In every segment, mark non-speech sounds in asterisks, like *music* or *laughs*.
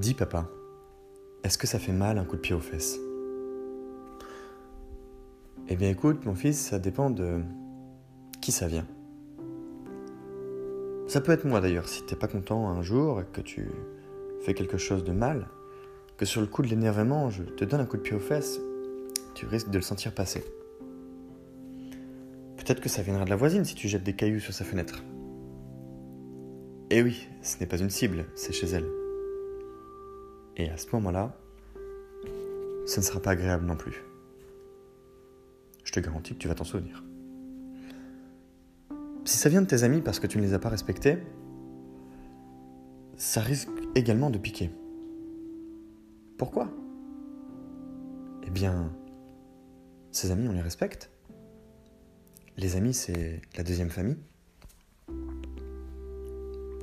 Dis papa, est-ce que ça fait mal un coup de pied aux fesses? Eh bien écoute mon fils, ça dépend de qui ça vient. Ça peut être moi d'ailleurs, si t'es pas content un jour, que tu fais quelque chose de mal, que sur le coup de l'énervement, je te donne un coup de pied aux fesses, tu risques de le sentir passer. Peut-être que ça viendra de la voisine si tu jettes des cailloux sur sa fenêtre. Eh oui, ce n'est pas une cible, c'est chez elle. Et à ce moment-là, ce ne sera pas agréable non plus. Je te garantis que tu vas t'en souvenir. Si ça vient de tes amis parce que tu ne les as pas respectés, ça risque également de piquer. Pourquoi? Eh bien, ces amis, on les respecte. Les amis, c'est la deuxième famille.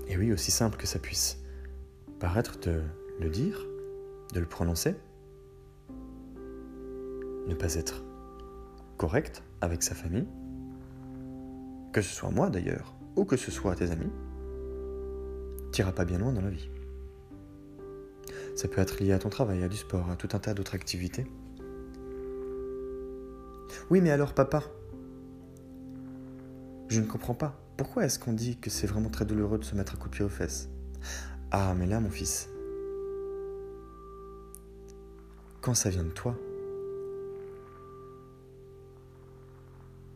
Et oui, aussi simple que ça puisse paraître de le dire, de le prononcer, ne pas être correct avec sa famille, que ce soit moi d'ailleurs, ou que ce soit tes amis, t'iras pas bien loin dans la vie. Ça peut être lié à ton travail, à du sport, à tout un tas d'autres activités. Oui, mais alors papa, je ne comprends pas. Pourquoi est-ce qu'on dit que c'est vraiment très douloureux de se mettre à coup de pied aux fesses? Ah, mais là, mon fils, quand ça vient de toi,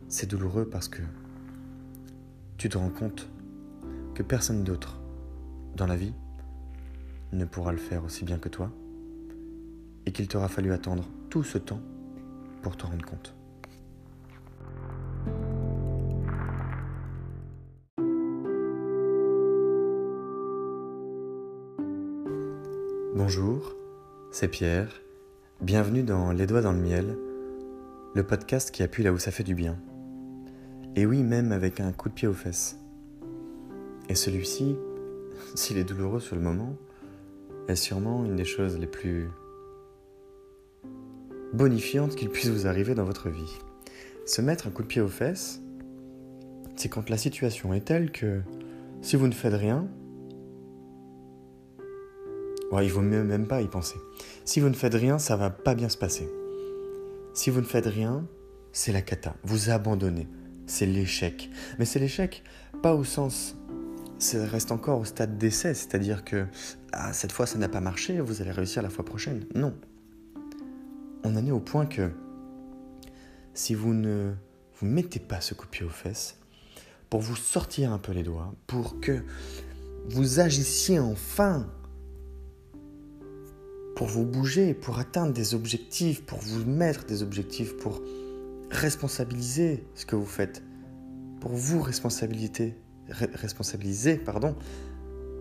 c'est douloureux parce que tu te rends compte que personne d'autre dans la vie ne pourra le faire aussi bien que toi et qu'il t'aura fallu attendre tout ce temps pour te rendre compte. Bonjour, c'est Pierre. Bienvenue dans Les Doigts dans le Miel, le podcast qui appuie là où ça fait du bien. Et oui, même avec un coup de pied aux fesses. Et celui-ci, *laughs* s'il est douloureux sur le moment, est sûrement une des choses les plus bonifiantes qu'il puisse vous arriver dans votre vie. Se mettre un coup de pied aux fesses, c'est quand la situation est telle que si vous ne faites rien, ouais, il vaut mieux même pas y penser. Si vous ne faites rien, ça va pas bien se passer. Si vous ne faites rien, c'est la cata. Vous abandonnez c'est l'échec. Mais c'est l'échec pas au sens ça reste encore au stade d'essai, c'est-à-dire que ah, cette fois ça n'a pas marché, vous allez réussir la fois prochaine. Non. On en est au point que si vous ne vous mettez pas ce coup de pied aux fesses, pour vous sortir un peu les doigts, pour que vous agissiez enfin, pour vous bouger, pour atteindre des objectifs, pour vous mettre des objectifs, pour responsabiliser ce que vous faites, pour vous responsabiliser, pardon,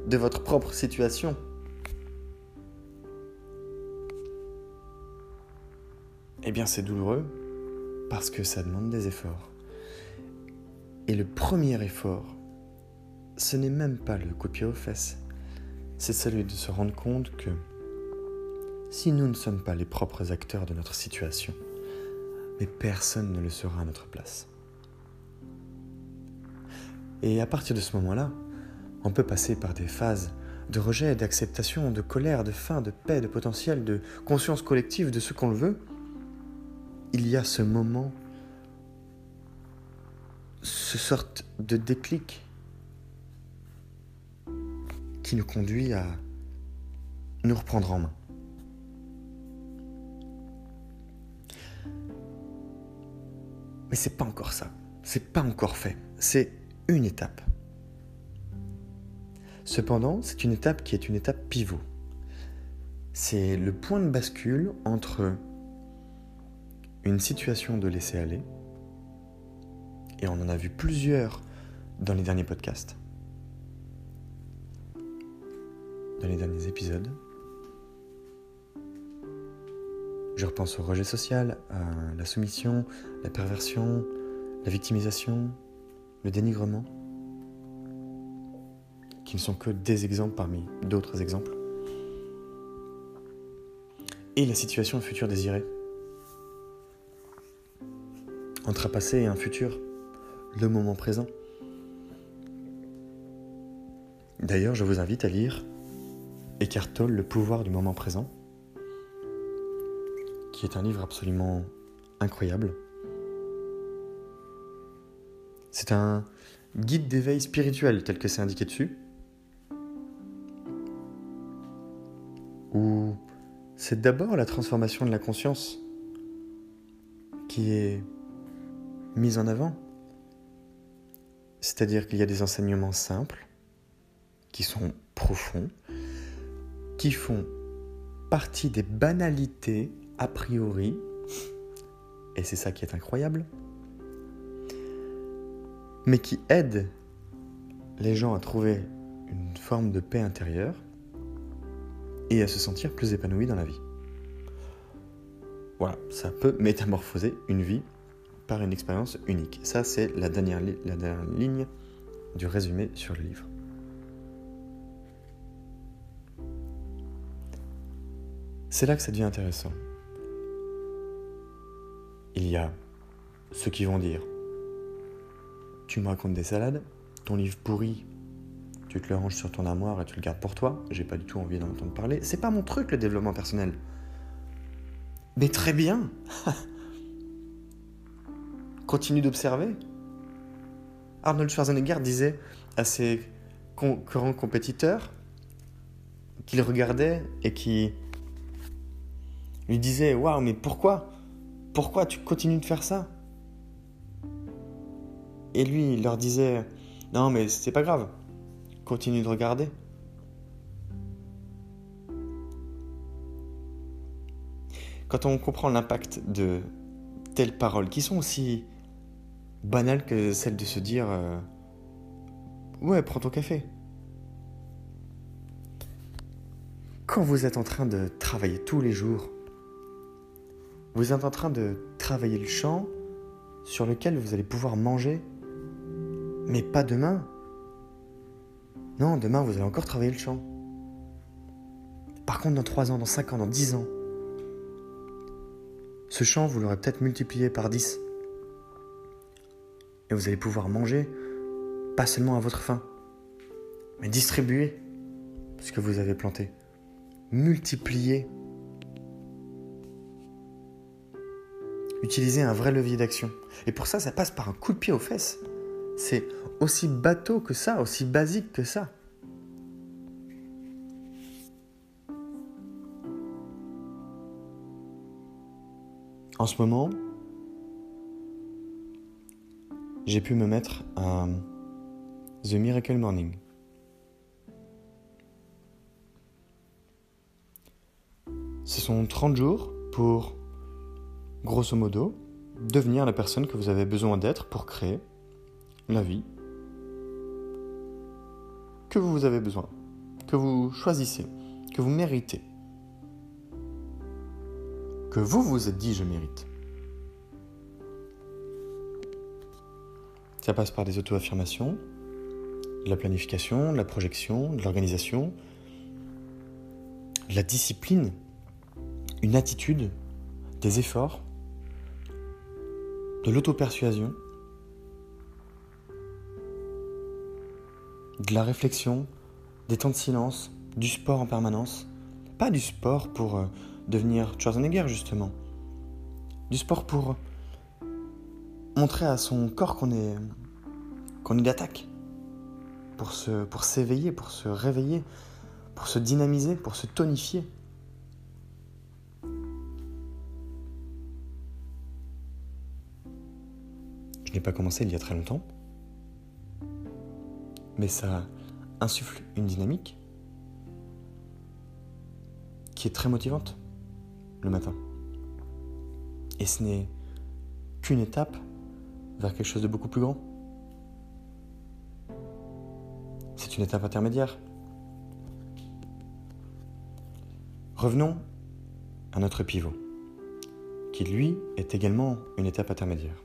de votre propre situation. Eh bien, c'est douloureux parce que ça demande des efforts. Et le premier effort, ce n'est même pas le pied aux fesses, c'est celui de se rendre compte que si nous ne sommes pas les propres acteurs de notre situation, mais personne ne le sera à notre place. Et à partir de ce moment-là, on peut passer par des phases de rejet, d'acceptation, de colère, de faim, de paix, de potentiel, de conscience collective, de ce qu'on le veut. Il y a ce moment, ce sorte de déclic qui nous conduit à nous reprendre en main. Mais c'est pas encore ça. C'est pas encore fait. C'est une étape. Cependant, c'est une étape qui est une étape pivot. C'est le point de bascule entre une situation de laisser aller, et on en a vu plusieurs dans les derniers podcasts, dans les derniers épisodes, Je repense au rejet social, à la soumission, la perversion, la victimisation, le dénigrement, qui ne sont que des exemples parmi d'autres exemples. Et la situation future désirée. Entre un passé et un futur, le moment présent. D'ailleurs, je vous invite à lire Eckhart Tolle, Le pouvoir du moment présent, qui est un livre absolument incroyable. C'est un guide d'éveil spirituel tel que c'est indiqué dessus, où c'est d'abord la transformation de la conscience qui est mise en avant. C'est-à-dire qu'il y a des enseignements simples, qui sont profonds, qui font partie des banalités a priori, et c'est ça qui est incroyable, mais qui aident les gens à trouver une forme de paix intérieure et à se sentir plus épanouis dans la vie. Voilà, ça peut métamorphoser une vie par une expérience unique. Ça, c'est la dernière, la dernière ligne du résumé sur le livre. C'est là que ça devient intéressant. Il y a ceux qui vont dire Tu me racontes des salades, ton livre pourri, tu te le ranges sur ton armoire et tu le gardes pour toi, j'ai pas du tout envie d'en entendre parler. C'est pas mon truc le développement personnel. Mais très bien *laughs* Continue d'observer. Arnold Schwarzenegger disait à ses concurrents compétiteurs qu'il regardait et qui lui disait Waouh, mais pourquoi? Pourquoi tu continues de faire ça? Et lui, il leur disait Non, mais c'est pas grave, continue de regarder. Quand on comprend l'impact de telles paroles qui sont aussi banales que celles de se dire euh, Ouais, prends ton café. Quand vous êtes en train de travailler tous les jours vous êtes en train de travailler le champ sur lequel vous allez pouvoir manger, mais pas demain. Non, demain, vous allez encore travailler le champ. Par contre, dans 3 ans, dans 5 ans, dans 10 ans, ce champ, vous l'aurez peut-être multiplié par 10. Et vous allez pouvoir manger, pas seulement à votre faim, mais distribuer ce que vous avez planté. Multiplier utiliser un vrai levier d'action. Et pour ça, ça passe par un coup de pied aux fesses. C'est aussi bateau que ça, aussi basique que ça. En ce moment, j'ai pu me mettre à The Miracle Morning. Ce sont 30 jours pour grosso modo, devenir la personne que vous avez besoin d'être pour créer la vie que vous avez besoin, que vous choisissez, que vous méritez, que vous vous êtes dit je mérite. Ça passe par des auto-affirmations, la planification, la projection, l'organisation, la discipline, une attitude, des efforts de l'auto-persuasion, de la réflexion, des temps de silence, du sport en permanence. Pas du sport pour euh, devenir Schwarzenegger justement. Du sport pour montrer à son corps qu'on est qu'on est d'attaque. Pour s'éveiller, pour se réveiller, pour se dynamiser, pour se tonifier. Je n'ai pas commencé il y a très longtemps, mais ça insuffle une dynamique qui est très motivante le matin. Et ce n'est qu'une étape vers quelque chose de beaucoup plus grand. C'est une étape intermédiaire. Revenons à notre pivot, qui lui est également une étape intermédiaire.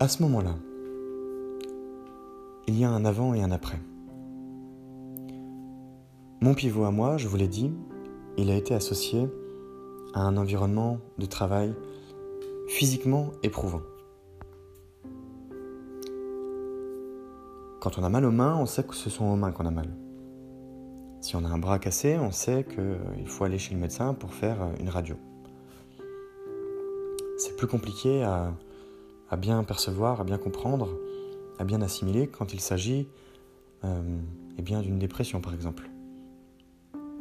À ce moment-là, il y a un avant et un après. Mon pivot à moi, je vous l'ai dit, il a été associé à un environnement de travail physiquement éprouvant. Quand on a mal aux mains, on sait que ce sont aux mains qu'on a mal. Si on a un bras cassé, on sait qu'il faut aller chez le médecin pour faire une radio. C'est plus compliqué à, bien percevoir, à bien comprendre, à bien assimiler quand il s'agit euh, eh bien d'une dépression par exemple.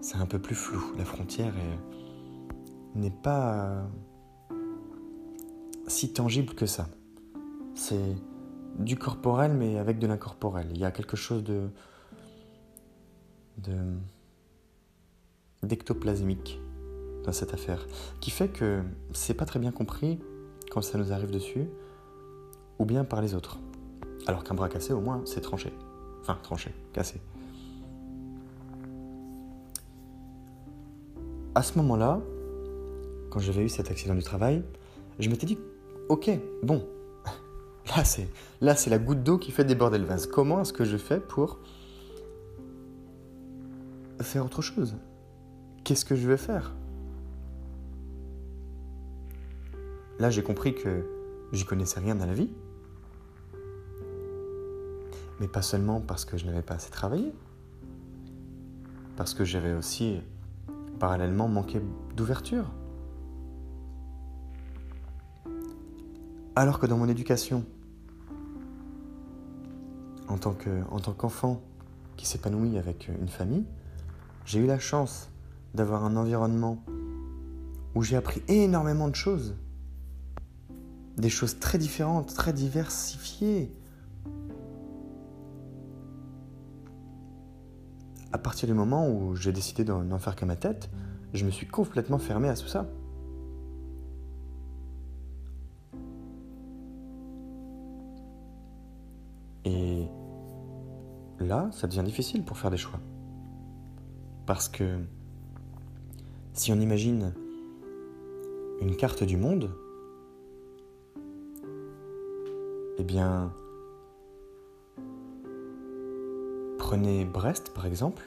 C'est un peu plus flou, la frontière n'est pas si tangible que ça. C'est du corporel mais avec de l'incorporel. Il y a quelque chose de d'ectoplasmique dans cette affaire qui fait que c'est pas très bien compris quand ça nous arrive dessus ou bien par les autres. Alors qu'un bras cassé au moins c'est tranché. Enfin tranché, cassé. À ce moment-là, quand j'avais eu cet accident du travail, je m'étais dit OK, bon, *laughs* Là, c'est là, c'est la goutte d'eau qui fait déborder le vase. Comment est-ce que je fais pour faire autre chose? Qu'est-ce que je vais faire? Là, j'ai compris que j'y connaissais rien dans la vie. Mais pas seulement parce que je n'avais pas assez travaillé. Parce que j'avais aussi parallèlement manqué d'ouverture. Alors que dans mon éducation, en tant qu'enfant qui s'épanouit avec une famille, j'ai eu la chance d'avoir un environnement où j'ai appris énormément de choses. Des choses très différentes, très diversifiées. À partir du moment où j'ai décidé d'en faire qu'à ma tête, je me suis complètement fermé à tout ça. Et là, ça devient difficile pour faire des choix. Parce que si on imagine une carte du monde, eh bien, prenez Brest par exemple.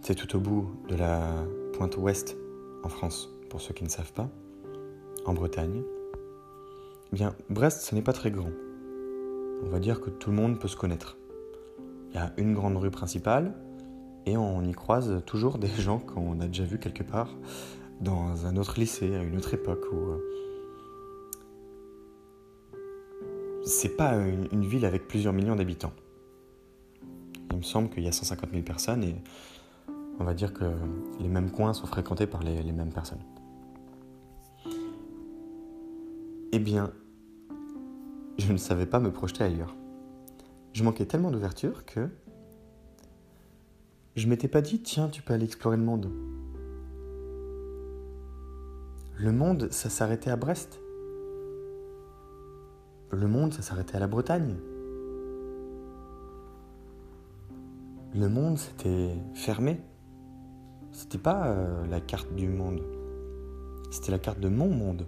C'est tout au bout de la pointe ouest en France, pour ceux qui ne savent pas, en Bretagne. Eh bien, Brest, ce n'est pas très grand. On va dire que tout le monde peut se connaître. Il y a une grande rue principale et on y croise toujours des gens qu'on a déjà vus quelque part dans un autre lycée, à une autre époque où c'est pas une, ville avec plusieurs millions d'habitants. Il me semble qu'il y a 150 000 personnes et on va dire que les mêmes coins sont fréquentés par les mêmes personnes. Eh bien, je ne savais pas me projeter ailleurs. Je manquais tellement d'ouverture que je m'étais pas dit tiens, tu peux aller explorer le monde. Le monde, ça s'arrêtait à Brest. Le monde, ça s'arrêtait à la Bretagne. Le monde, c'était fermé. C'était pas euh, la carte du monde. C'était la carte de mon monde.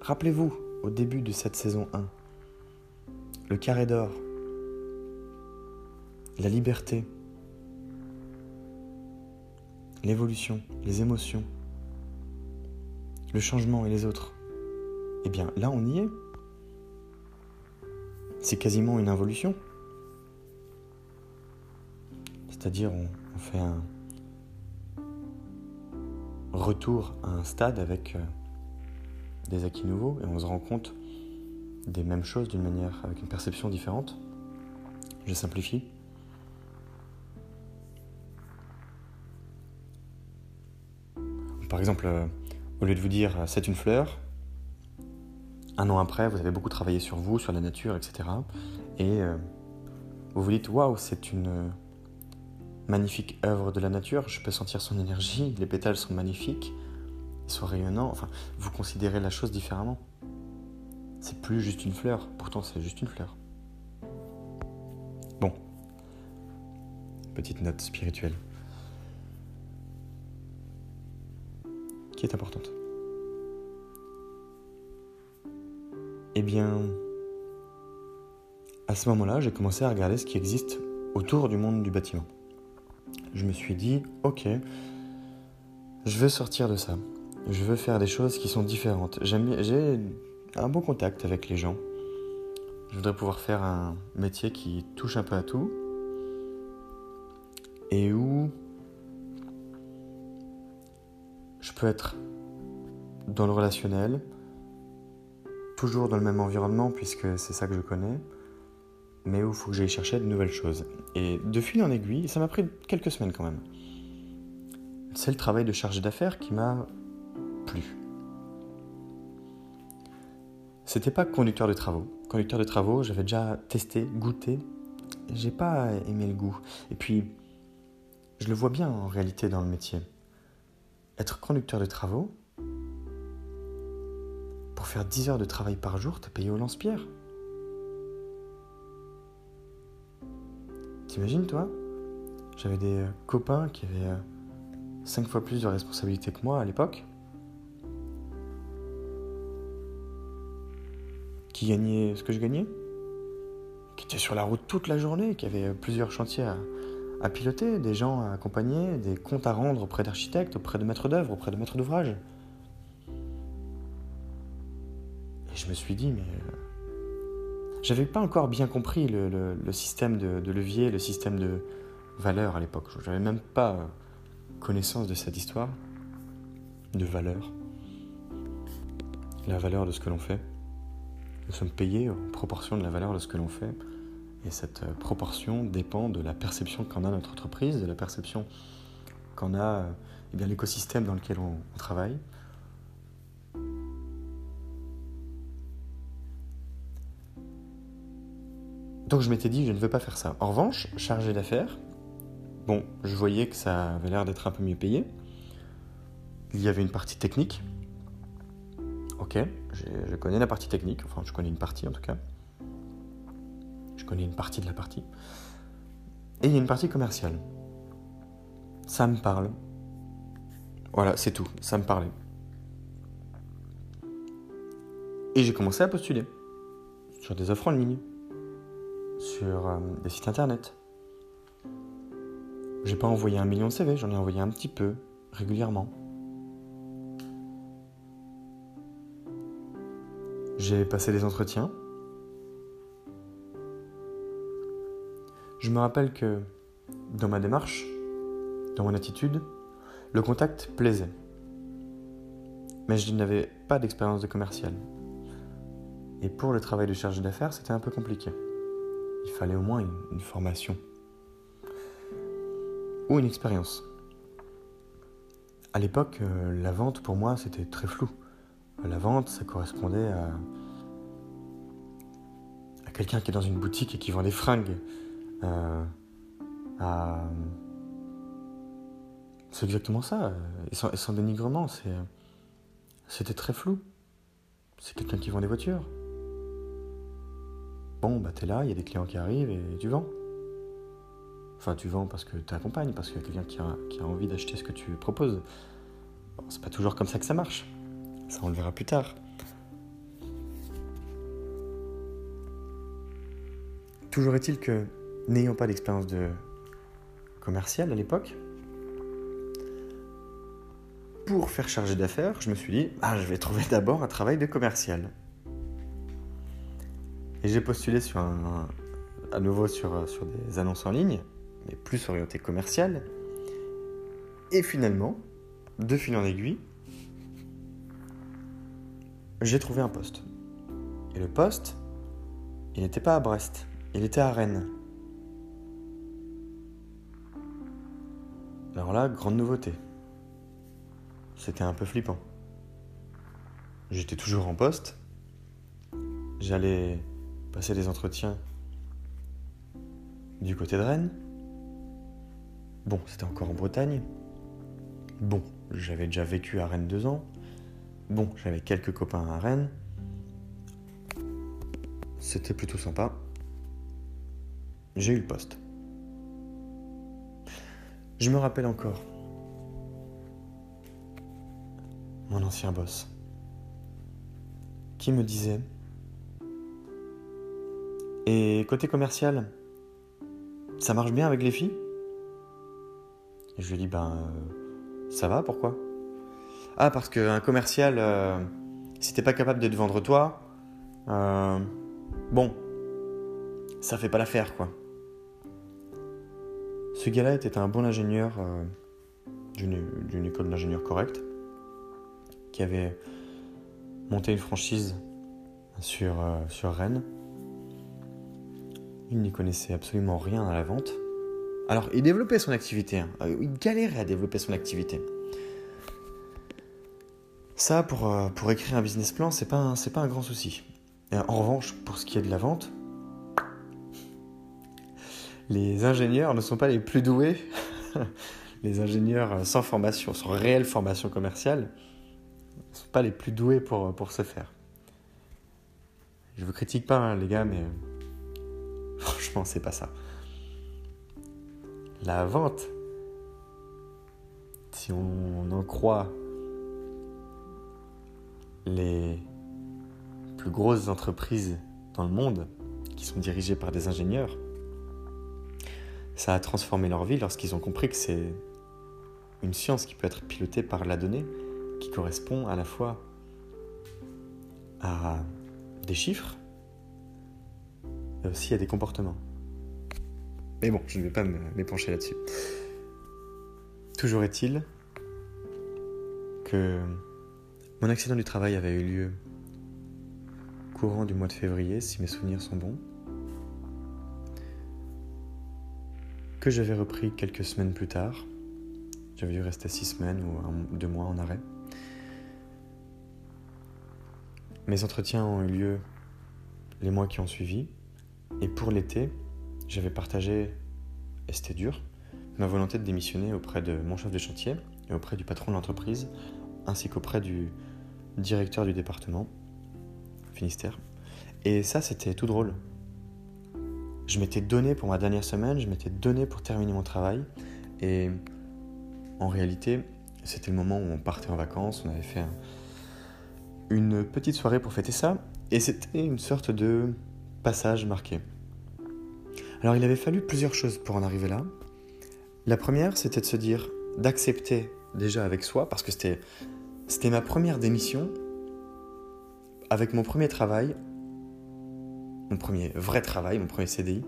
Rappelez-vous, au début de cette saison 1, le carré d'or, la liberté, l'évolution, les émotions, le changement et les autres. Eh bien, là, on y est. C'est quasiment une involution. C'est-à-dire, on, fait un retour à un stade avec euh, des acquis nouveaux et on se rend compte des mêmes choses d'une manière avec une perception différente. Je simplifie. Par exemple, euh, au lieu de vous dire euh, c'est une fleur, un an après, vous avez beaucoup travaillé sur vous, sur la nature, etc. Et euh, vous vous dites waouh, c'est une magnifique œuvre de la nature, je peux sentir son énergie, les pétales sont magnifiques, ils sont rayonnants, enfin, vous considérez la chose différemment. C'est plus juste une fleur, pourtant c'est juste une fleur. Bon, petite note spirituelle qui est importante? Eh bien, à ce moment-là, j'ai commencé à regarder ce qui existe autour du monde du bâtiment. Je me suis dit, ok, je veux sortir de ça. Je veux faire des choses qui sont différentes. J'ai un bon contact avec les gens. Je voudrais pouvoir faire un métier qui touche un peu à tout et où je peux être dans le relationnel, toujours dans le même environnement puisque c'est ça que je connais, mais où il faut que j'aille chercher de nouvelles choses. Et de fil en aiguille, ça m'a pris quelques semaines quand même. C'est le travail de chargé d'affaires qui m'a plu. C'était pas conducteur de travaux. Conducteur de travaux, j'avais déjà testé, goûté. J'ai pas aimé le goût. Et puis, je le vois bien en réalité dans le métier. Être conducteur de travaux, pour faire 10 heures de travail par jour, t'es payé au lance-pierre. T'imagines, toi? J'avais des euh, copains qui avaient 5 euh, fois plus de responsabilités que moi à l'époque. Qui gagnaient ce que je gagnais? Qui étaient sur la route toute la journée, qui avaient euh, plusieurs chantiers à, à piloter, des gens à accompagner, des comptes à rendre auprès d'architectes, auprès de maîtres d'œuvre, auprès de maîtres d'ouvrage. Je me suis dit, mais. Euh, j'avais pas encore bien compris le, système de, levier, le système de valeur à l'époque. J'avais même pas euh, connaissance de cette histoire de valeur. La valeur de ce que l'on fait. Nous sommes payés en proportion de la valeur de ce que l'on fait. Et cette euh, proportion dépend de la perception qu'en a notre entreprise, de la perception qu'en a eh l'écosystème dans lequel on, travaille. Donc je m'étais dit, je ne veux pas faire ça. En revanche, chargé d'affaires, bon, je voyais que ça avait l'air d'être un peu mieux payé. Il y avait une partie technique. Ok, je connais la partie technique, enfin je connais une partie en tout cas connais une partie de la partie. Et il y a une partie commerciale. Ça me parle. Voilà, c'est tout. Ça me parlait. Et j'ai commencé à postuler sur des offres en ligne, sur euh, des sites internet. J'ai pas envoyé un million de CV, j'en ai envoyé un petit peu, régulièrement. J'ai passé des entretiens, Je me rappelle que dans ma démarche, dans mon attitude, le contact plaisait. Mais je n'avais pas d'expérience de commercial. Et pour le travail de chargé d'affaires, c'était un peu compliqué. Il fallait au moins une, formation. Ou une expérience. À l'époque, euh, la vente pour moi c'était très flou. La vente, ça correspondait à, quelqu'un qui est dans une boutique et qui vend des fringues. Euh, c'est exactement ça. Et sans, dénigrement, c'était très flou. C'est quelqu'un qui vend des voitures. Bon, bah t'es là, il y a des clients qui arrivent et tu vends. Enfin, tu vends parce que tu accompagnes, parce qu'il y a quelqu'un qui a, qui a, envie d'acheter ce que tu proposes. Bon, c'est pas toujours comme ça que ça marche. Ça, on le verra plus tard. Toujours est-il que n'ayant pas d'expérience de commercial à l'époque, pour faire charger d'affaires, je me suis dit, ah, je vais trouver d'abord un travail de commercial. Et j'ai postulé sur un, à nouveau sur, sur des annonces en ligne, mais plus orientées commerciales. Et finalement, de fil en aiguille, j'ai trouvé un poste. Et le poste, il n'était pas à Brest, il était à Rennes. Alors là, grande nouveauté. C'était un peu flippant. J'étais toujours en poste. J'allais passer des entretiens du côté de Rennes. Bon, c'était encore en Bretagne. Bon, j'avais déjà vécu à Rennes deux ans. Bon, j'avais quelques copains à Rennes. C'était plutôt sympa. J'ai eu le poste. Je me rappelle encore. Mon ancien boss. Qui me disait. Et côté commercial, ça marche bien avec les filles? Et je lui dit, ben, euh, ça va, pourquoi? Ah, parce qu'un commercial, euh, si t'es pas capable de te vendre toi, euh, bon, ça fait pas l'affaire, quoi. Ce gars-là était un bon ingénieur d'une école d'ingénieur correcte, qui avait monté une franchise sur, sur Rennes. Il n'y connaissait absolument rien à la vente. Alors, il développait son activité. Hein. Euh, il galérait à développer son activité. Ça, pour, pour écrire un business plan, c'est pas, pas un grand souci. En revanche, pour ce qui est de la vente, les ingénieurs ne sont pas les plus doués. *laughs* les ingénieurs sans formation, sans réelle formation commerciale, ne sont pas les plus doués pour, ce faire. Je vous critique pas, hein, les gars, mais franchement, c'est pas ça. La vente, si on en croit les plus grosses entreprises dans le monde, qui sont dirigées par des ingénieurs, ça a transformé leur vie lorsqu'ils ont compris que c'est une science qui peut être pilotée par la donnée, qui correspond à la fois à des chiffres et aussi à des comportements. Mais bon, je ne vais pas m'épancher là-dessus. Toujours est-il que mon accident du travail avait eu lieu courant du mois de février, si mes souvenirs sont bons. que j'avais repris quelques semaines plus tard. J'avais dû rester six semaines ou deux mois en arrêt. Mes entretiens ont eu lieu les mois qui ont suivi. Et pour l'été, j'avais partagé, et c'était dur, ma volonté de démissionner auprès de mon chef de chantier et auprès du patron de l'entreprise, ainsi qu'auprès du directeur du département, Finistère. Et ça, c'était tout drôle je m'étais donné pour ma dernière semaine, je m'étais donné pour terminer mon travail. Et en réalité, c'était le moment où on partait en vacances, on avait fait une petite soirée pour fêter ça. Et c'était une sorte de passage marqué. Alors il avait fallu plusieurs choses pour en arriver là. La première, c'était de se dire, d'accepter déjà avec soi, parce que c'était, c'était ma première démission, avec mon premier travail, mon premier vrai travail, mon premier CDI,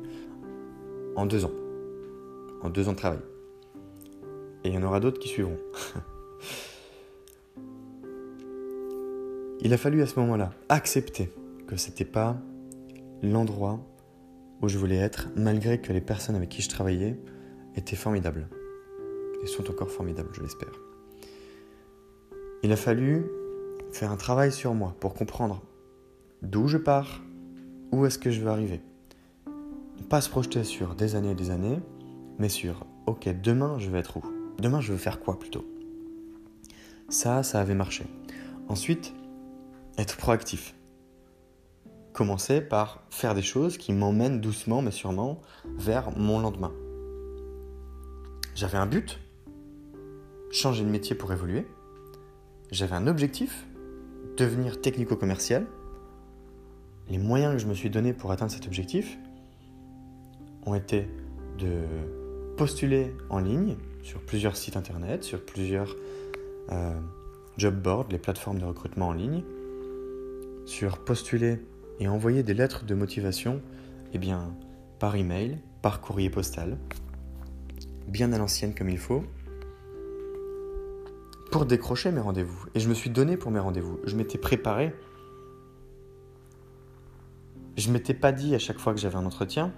en deux ans. En deux ans de travail. Et il y en aura d'autres qui suivront. *laughs* il a fallu à ce moment-là accepter que ce n'était pas l'endroit où je voulais être, malgré que les personnes avec qui je travaillais étaient formidables. Et sont encore formidables, je l'espère. Il a fallu faire un travail sur moi pour comprendre d'où je pars, où est-ce que je veux arriver. Pas se projeter sur des années et des années, mais sur, ok, demain je vais être où? Demain je veux faire quoi plutôt? Ça, ça avait marché. Ensuite, être proactif. Commencer par faire des choses qui m'emmènent doucement mais sûrement vers mon lendemain. J'avais un but, changer de métier pour évoluer. J'avais un objectif, devenir technico-commercial les moyens que je me suis donné pour atteindre cet objectif ont été de postuler en ligne sur plusieurs sites internet, sur plusieurs euh, job boards, les plateformes de recrutement en ligne, sur postuler et envoyer des lettres de motivation eh bien, par email, par courrier postal, bien à l'ancienne comme il faut, pour décrocher mes rendez-vous. Et je me suis donné pour mes rendez-vous. Je m'étais préparé je m'étais pas dit à chaque fois que j'avais un entretien,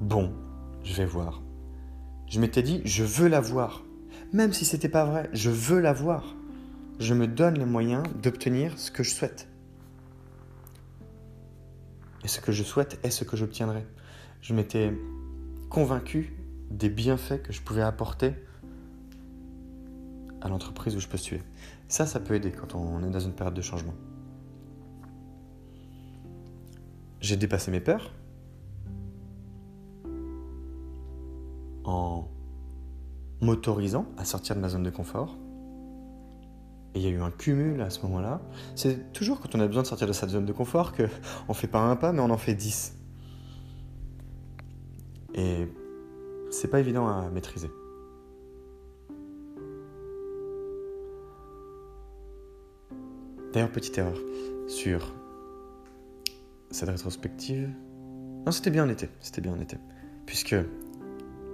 bon, je vais voir. Je m'étais dit, je veux la voir. Même si c'était pas vrai, je veux la voir. Je me donne les moyens d'obtenir ce que je souhaite. Et ce que je souhaite est ce que j'obtiendrai. Je m'étais convaincu des bienfaits que je pouvais apporter à l'entreprise où je postulais. Ça, ça peut aider quand on est dans une période de changement. j'ai dépassé mes peurs en m'autorisant à sortir de ma zone de confort. Et il y a eu un cumul à ce moment-là. C'est toujours quand on a besoin de sortir de sa zone de confort que *laughs* on fait pas un pas, mais on en fait dix. Et c'est pas évident à maîtriser. D'ailleurs, petite erreur sur cette rétrospective. Non, c'était bien en été, c'était bien en été. Puisque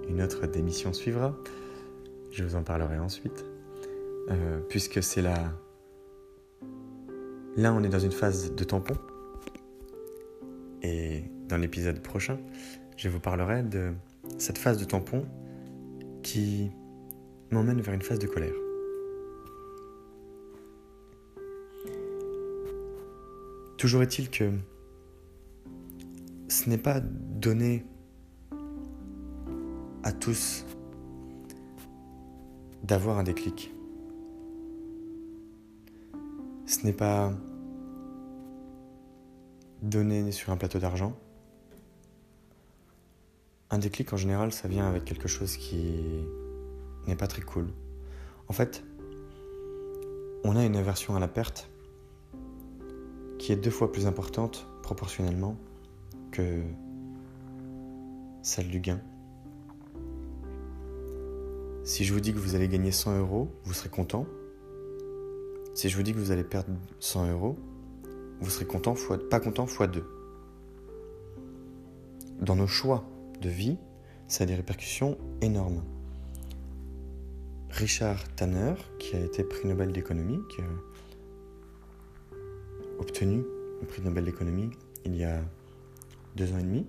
une autre démission suivra, je vous en parlerai ensuite. Euh, puisque c'est là. Là, on est dans une phase de tampon. Et dans l'épisode prochain, je vous parlerai de cette phase de tampon qui m'emmène vers une phase de colère. Toujours est-il que ce n'est pas donné à tous d'avoir un déclic. Ce n'est pas donné sur un plateau d'argent. Un déclic en général, ça vient avec quelque chose qui n'est pas très cool. En fait, on a une aversion à la perte qui est deux fois plus importante proportionnellement que celle du gain. Si je vous dis que vous allez gagner 100 euros, vous serez content. Si je vous dis que vous allez perdre 100 euros, vous serez content fois, pas content fois 2. Dans nos choix de vie, ça a des répercussions énormes. Richard Tanner, qui a été prix Nobel d'économie, qui a obtenu le prix Nobel d'économie il y a deux ans et demi,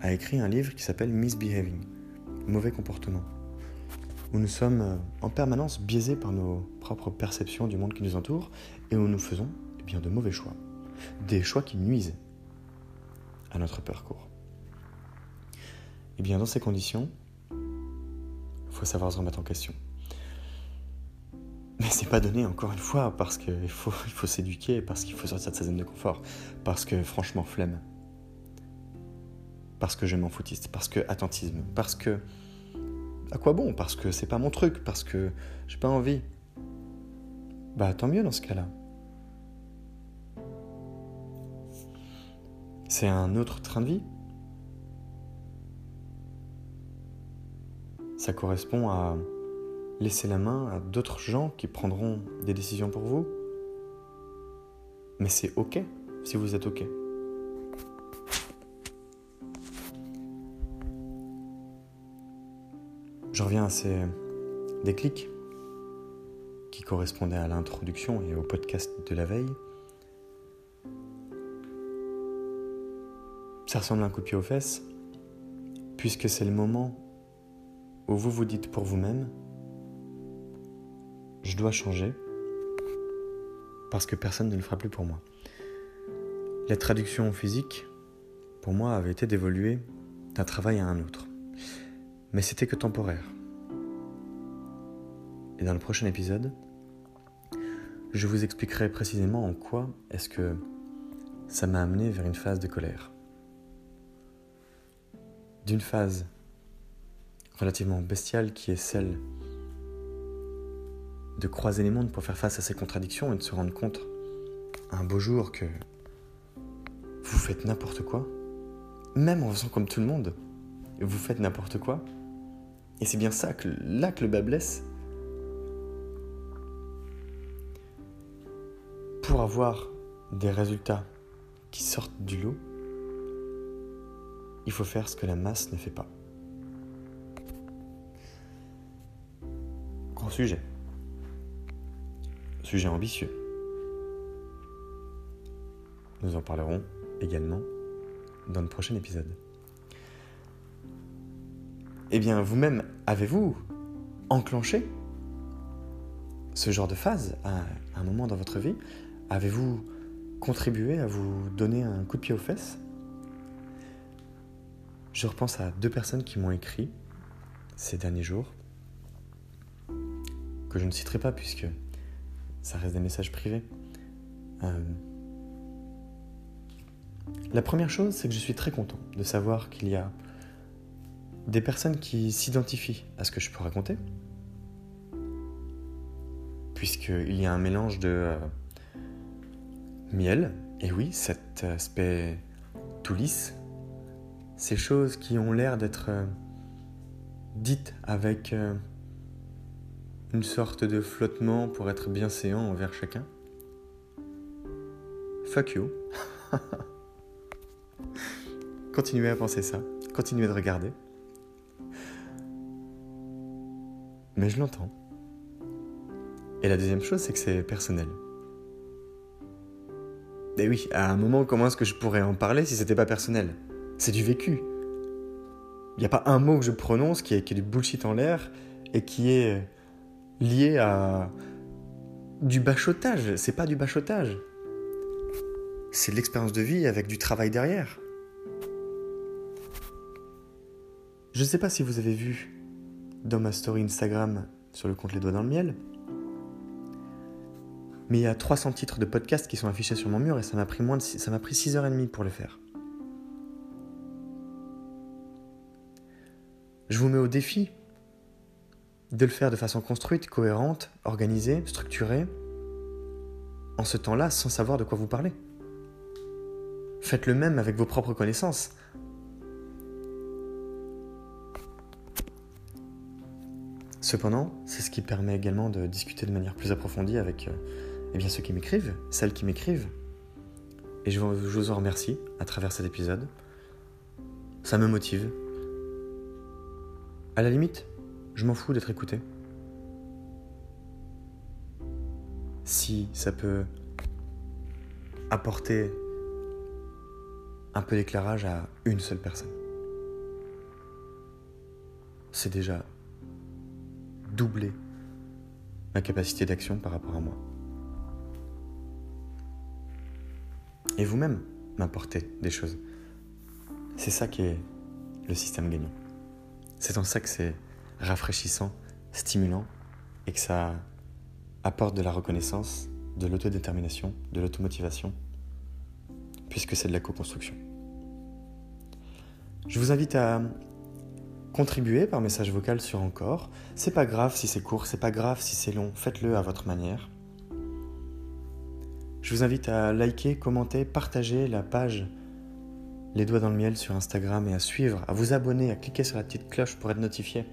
a écrit un livre qui s'appelle Misbehaving, mauvais comportement, où nous sommes en permanence biaisés par nos propres perceptions du monde qui nous entoure et où nous faisons eh bien, de mauvais choix, des choix qui nuisent à notre parcours. Eh bien, dans ces conditions, il faut savoir se remettre en question. Mais c'est pas donné encore une fois parce qu'il faut, il faut s'éduquer, parce qu'il faut sortir de sa zone de confort, parce que franchement, flemme parce que je m'en foutiste, parce que attentisme, parce que à quoi bon Parce que c'est pas mon truc, parce que j'ai pas envie. Bah tant mieux dans ce cas-là. C'est un autre train de vie? Ça correspond à laisser la main à d'autres gens qui prendront des décisions pour vous? Mais c'est ok si vous êtes ok. Je reviens à ces déclics qui correspondaient à l'introduction et au podcast de la veille. Ça ressemble à un coup de pied aux fesses, puisque c'est le moment où vous vous dites pour vous-même, je dois changer, parce que personne ne le fera plus pour moi. La traduction physique, pour moi, avait été d'évoluer d'un travail à un autre. Mais c'était que temporaire. Et dans le prochain épisode, je vous expliquerai précisément en quoi est-ce que ça m'a amené vers une phase de colère. D'une phase relativement bestiale qui est celle de croiser les mondes pour faire face à ces contradictions et de se rendre compte un beau jour que vous faites n'importe quoi, même en faisant comme tout le monde, vous faites n'importe quoi, et c'est bien ça que là que le bas blesse. Pour avoir des résultats qui sortent du lot, il faut faire ce que la masse ne fait pas. Grand sujet. Sujet ambitieux. Nous en parlerons également dans le prochain épisode. Eh bien, vous-même, avez-vous enclenché ce genre de phase à un moment dans votre vie Avez-vous contribué à vous donner un coup de pied aux fesses? Je repense à deux personnes qui m'ont écrit ces derniers jours, que je ne citerai pas puisque ça reste des messages privés. Euh, la première chose, c'est que je suis très content de savoir qu'il y a des personnes qui s'identifient à ce que je peux raconter, puisqu'il y a un mélange de euh, miel, et oui, cet aspect tout lisse, ces choses qui ont l'air d'être euh, dites avec euh, une sorte de flottement pour être bien séant envers chacun. Fuck you. *laughs* continuez à penser ça, continuez de regarder. Mais je l'entends. Et la deuxième chose, c'est que c'est personnel. Et oui, à un moment, comment est-ce que je pourrais en parler si c'était pas personnel? C'est du vécu. Il n'y a pas un mot que je prononce qui est, qui est du bullshit en l'air et qui est lié à du bachotage. C'est pas du bachotage. C'est l'expérience de vie avec du travail derrière. Je ne sais pas si vous avez vu dans ma story Instagram sur le compte Les Doigts dans le Miel, mais il y a 300 titres de podcasts qui sont affichés sur mon mur et ça m'a pris moins de ça m'a pris 6h30 pour le faire. Je vous mets au défi de le faire de façon construite, cohérente, organisée, structurée, en ce temps-là sans savoir de quoi vous parlez. Faites le même avec vos propres connaissances. Cependant, c'est ce qui permet également de discuter de manière plus approfondie avec euh, eh bien, ceux qui m'écrivent, celles qui m'écrivent. Et je vous en remercie à travers cet épisode. Ça me motive. À la limite, je m'en fous d'être écouté. Si ça peut apporter un peu d'éclairage à une seule personne. C'est déjà doubler ma capacité d'action par rapport à moi. Et vous-même m'apportez des choses. C'est ça qui est le système gagnant. C'est en ça que c'est rafraîchissant, stimulant et que ça apporte de la reconnaissance, de l'autodétermination, de l'automotivation, puisque c'est de la co-construction. Je vous invite à contribuer par message vocal sur encore. C'est pas grave si c'est court, c'est pas grave si c'est long, faites-le à votre manière. Je vous invite à liker, commenter, partager la page Les Doigts dans le Miel sur Instagram et à suivre, à vous abonner, à cliquer sur la petite cloche pour être notifié.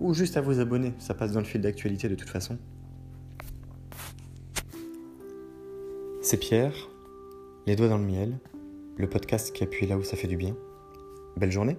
Ou juste à vous abonner, ça passe dans le fil d'actualité de toute façon. C'est Pierre, Les Doigts dans le Miel, le podcast qui appuie là où ça fait du bien. Belle journée